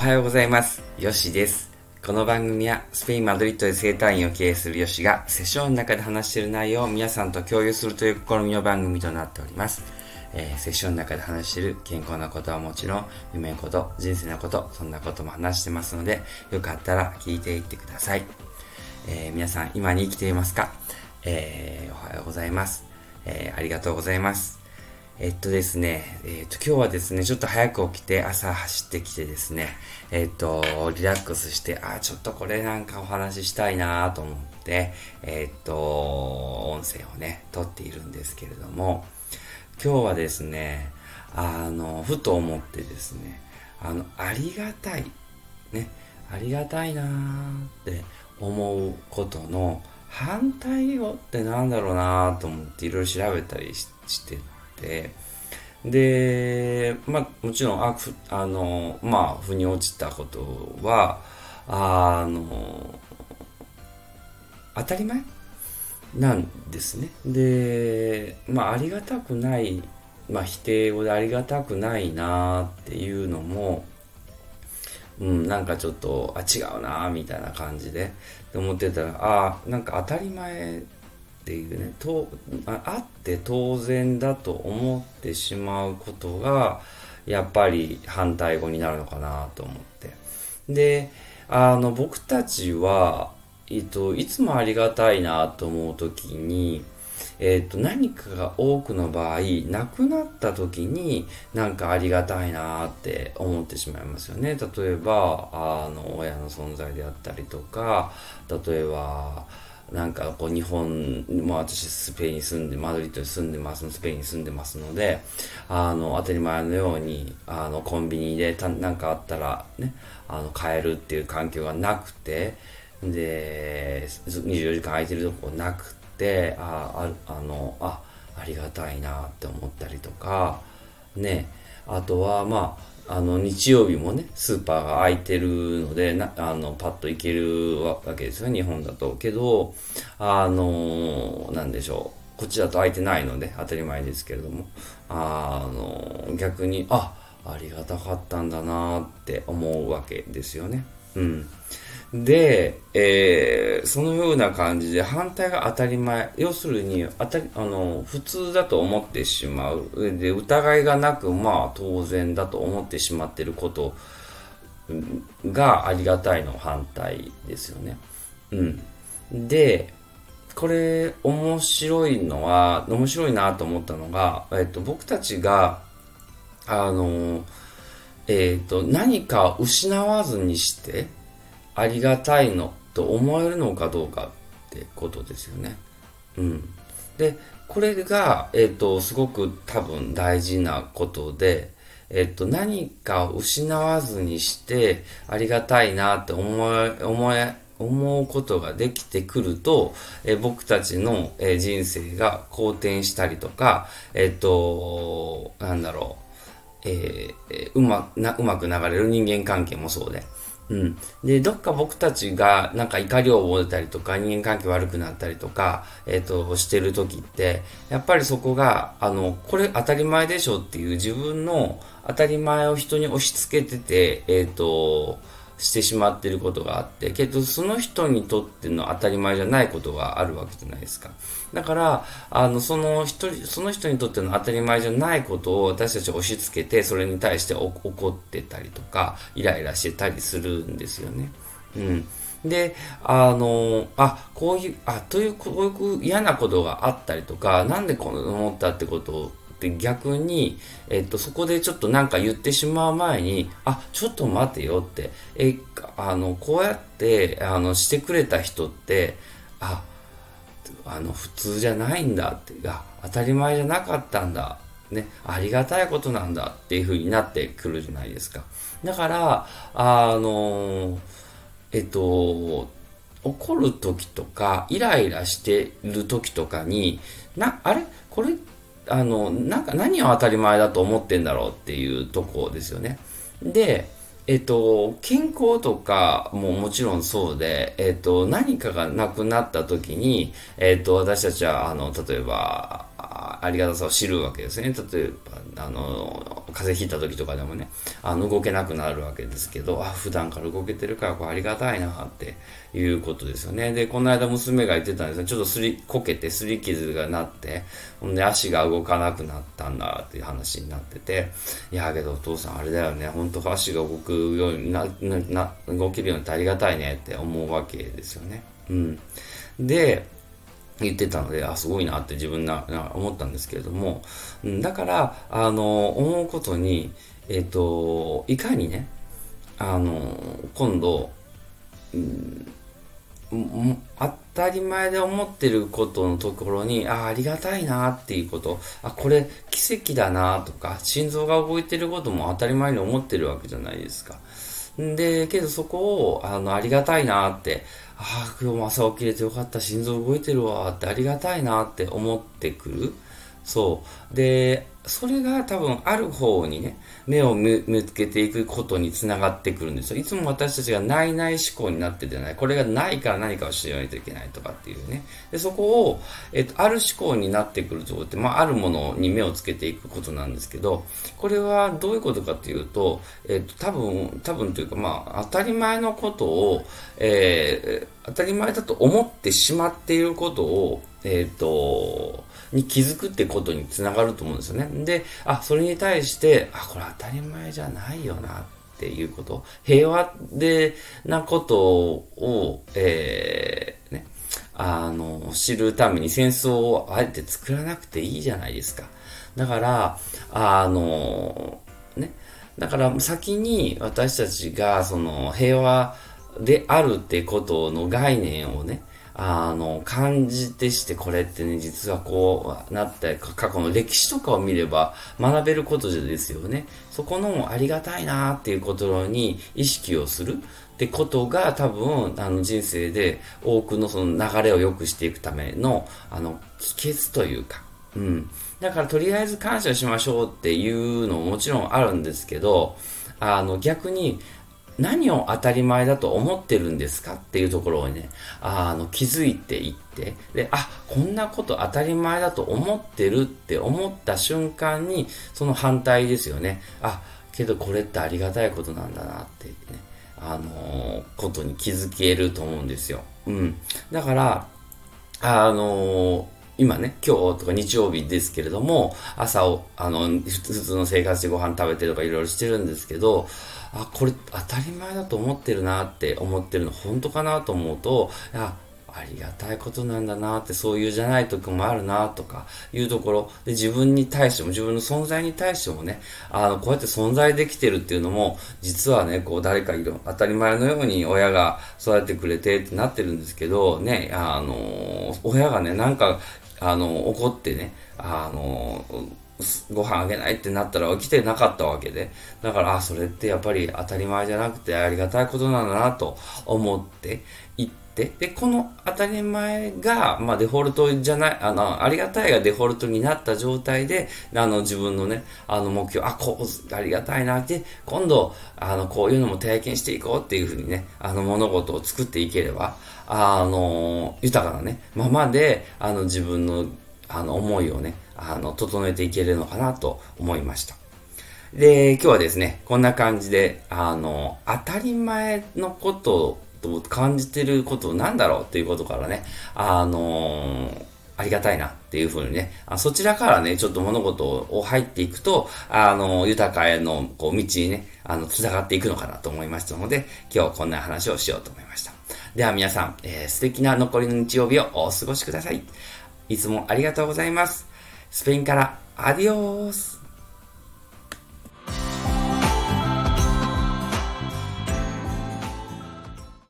はようございます。ヨシです。この番組はスペイン・マドリッドで生態院を経営するヨシがセッションの中で話している内容を皆さんと共有するという試みの番組となっております。えー、セッションの中で話している健康なことはもちろん、夢のこと、人生のこと、そんなことも話してますので、よかったら聞いていってください。えー、皆さん、今に生きていますか？えー、おはようございます。えありがとうございます。えっとですね、えっと、今日はですね、ちょっと早く起きて、朝走ってきてですね、えっと、リラックスして、あ、ちょっとこれなんかお話ししたいなと思って、えっと、音声をね、撮っているんですけれども、今日はですね、あの、ふと思ってですね、あの、ありがたい、ね、ありがたいなって思うことの反対語ってなんだろうなと思っていろいろ調べたりしてて、で、まあ、もちろん、あ、あの、まあ、腑に落ちたことは、あの、当たり前なんですね。で、まあ、ありがたくない、まあ、否定語でありがたくないなっていうのも、うん、なんかちょっと、あ、違うなみたいな感じで、で思ってたら、あ、なんか当たり前っていうねとああって当然だと思ってしまうことがやっぱり反対語になるのかなと思ってであの僕たちは、えっと、いつもありがたいなと思う時にえっと、何かが多くの場合、なくなった時になんかありがたいなって思ってしまいますよね。例えば、あの、親の存在であったりとか、例えば、なんかこう日本、まあ私スペインに住んで、マドリッドに住んでますスペインに住んでますので、あの、当たり前のように、あの、コンビニでたなんかあったらね、あの、買えるっていう環境がなくて、で、24時間空いてるとこなくて、あ、ああの、あ、ありがたいなって思ったりとか、ね、あとはまあ、あの、日曜日もね、スーパーが空いてるので、な、あの、パッと行けるわけですよ、日本だと。けど、あの、なんでしょう。こっちだと空いてないので、当たり前ですけれども、あの、逆に、あ、ありがたかったんだなって思うわけですよね。うん。で、えー、そのような感じで反対が当たり前。要するに、当た、あの、普通だと思ってしまう。で、疑いがなく、まあ、当然だと思ってしまっていることがありがたいの反対ですよね。うん。で、これ、面白いのは、面白いなと思ったのが、えっと、僕たちが、あの、えっと、何か失わずにして、ありがたいのと思えるのかどうかってことですよね。うん。で、これが、えっ、ー、と、すごく多分大事なことで、えっ、ー、と、何かを失わずにして、ありがたいなって思え、思え、思うことができてくると、えー、僕たちの、えー、人生が好転したりとか、えっ、と、なんだろう、えー、うまな、うまく流れる人間関係もそうで、うん。で、どっか僕たちがなんか怒りを覚えたりとか、人間関係悪くなったりとか、えっ、ー、と、してる時って、やっぱりそこが、あの、これ当たり前でしょっていう自分の当たり前を人に押し付けてて、えっ、ー、と、してしまっていることがあって、けどその人にとっての当たり前じゃないことがあるわけじゃないですか。だから、あの、その人、その人にとっての当たり前じゃないことを私たち押し付けて、それに対して怒ってたりとか、イライラしてたりするんですよね。うん。で、あの、あ、こういう、あ、という、こういう嫌なことがあったりとか、なんでこの思ったってことをって逆に、えっと、そこでちょっとなんか言ってしまう前に、あ、ちょっと待てよって、え、あの、こうやって、あの、してくれた人って、あ、あの、普通じゃないんだって、あ、当たり前じゃなかったんだ。ね、ありがたいことなんだっていう風になってくるじゃないですか。だから、あの、えっと、怒る時とか、イライラしてる時とかに、な、あれ？これ？っあの、なんか何を当たり前だと思ってんだろうっていうとこですよね。で、えっと、健康とかももちろんそうで、えっと、何かがなくなった時に、えっと、私たちは、あの、例えば、ありがたさを知るわけですね。例えば、あの、風邪ひいた時とかでもね、あの、動けなくなるわけですけど、あ、普段から動けてるから、これありがたいなっていうことですよね。で、この間娘が言ってたんですね、ちょっとすり、こけてすり傷がなって、ほんで足が動かなくなったんだっていう話になってて、いや、けどお父さんあれだよね、本当足が動くようにな、な、動けるようになってありがたいねって思うわけですよね。うん。で、言ってたので、あ、すごいなって自分な、な思ったんですけれども、だから、あの、思うことに、えっ、と、いかにね、あの、今度、うん、当たり前で思ってることのところに、あ、ありがたいなっていうこと、あ、これ奇跡だなとか、心臓が動いてることも当たり前に思ってるわけじゃないですか。で、けどそこを、あの、ありがたいなって、ああ、今日も朝起きれてよかった、心臓動いてるわってありがたいなって思ってくる。そう。で、それが多分ある方にね、目を向けていくことにつながってくるんですよ。いつも私たちがないない思考になっててない。これがないから何かを知らないといけないとかっていうね。で、そこを、えっと、ある思考になってくるとこって、まあ、あるものに目をつけていくことなんですけど、これはどういうことかっていうと、えっと、多分、多分というか、まあ、当たり前のことを、えー、当たり前だと思ってしまっていることを、えっ、と、に気づくってことにつながると思うんですよね。で、あ、それに対して、あ、これ当たり前じゃないよなっていうこと、平和でなことを、えー、ね、あの、知るために戦争をあえて作らなくていいじゃないですか。だから、あの、ね、だから先に私たちがその平和であるってことの概念をね、あの、感じてしてこれってね、実はこうなった過去の歴史とかを見れば学べることですよね。そこのありがたいなっていうことに意識をするってことが多分、あの人生で多くのその流れを良くしていくための、あの、秘訣というか、うん。だからとりあえず感謝しましょうっていうのももちろんあるんですけど、あの逆に何を当たり前だと思ってるんですかっていうところをね、あの、気づいていって、で、あ、こんなこと当たり前だと思ってるって思った瞬間に、その反対ですよね。あ、けどこれってありがたいことなんだなってね、あのー、ことに気づけると思うんですよ。うん。だから、あのー今ね、今日とか日曜日ですけれども、朝を、あの、普通の生活でご飯食べてとかいろいろしてるんですけど、あ、これ当たり前だと思ってるなって思ってるの本当かなと思うと、あ、ありがたいことなんだなって、そういうじゃない時もあるなとかいうところ。で自分に対しても、自分の存在に対してもね、あの、こうやって存在できてるっていうのも、実はね、こう誰かいる、当たり前のように親が育ててくれてってなってるんですけど、ね、あの、親がね、なんか、あの、怒ってね、あの、ご飯あげないってなったら起きてなかったわけで。だから、あ、それってやっぱり当たり前じゃなくてありがたいことなんだなと思っていって、で、この当たり前が、まあデフォルトじゃない、あの、ありがたいがデフォルトになった状態で、あの、自分のね、あの目標、あ、こう、ありがたいなって、今度、あの、こういうのも体験していこうっていうふうにね、あの、物事を作っていければ、あの、豊かなね、ままで、あの、自分の、あの、思いをね、あの、整えていけるのかなと思いました。で、今日はですね、こんな感じで、あの、当たり前のことと感じてることなんだろうっていうことからね、あのありがたいなっていうふうにね、あそちらからね、ちょっと物事を入っていくと、あの、豊かへのこう道にね、あの、繋がっていくのかなと思いましたので、今日はこんな話をしようと思いました。では皆さん、えー、素敵な残りの日曜日をお過ごしください。いつもありがとうございます。スペインからアディオース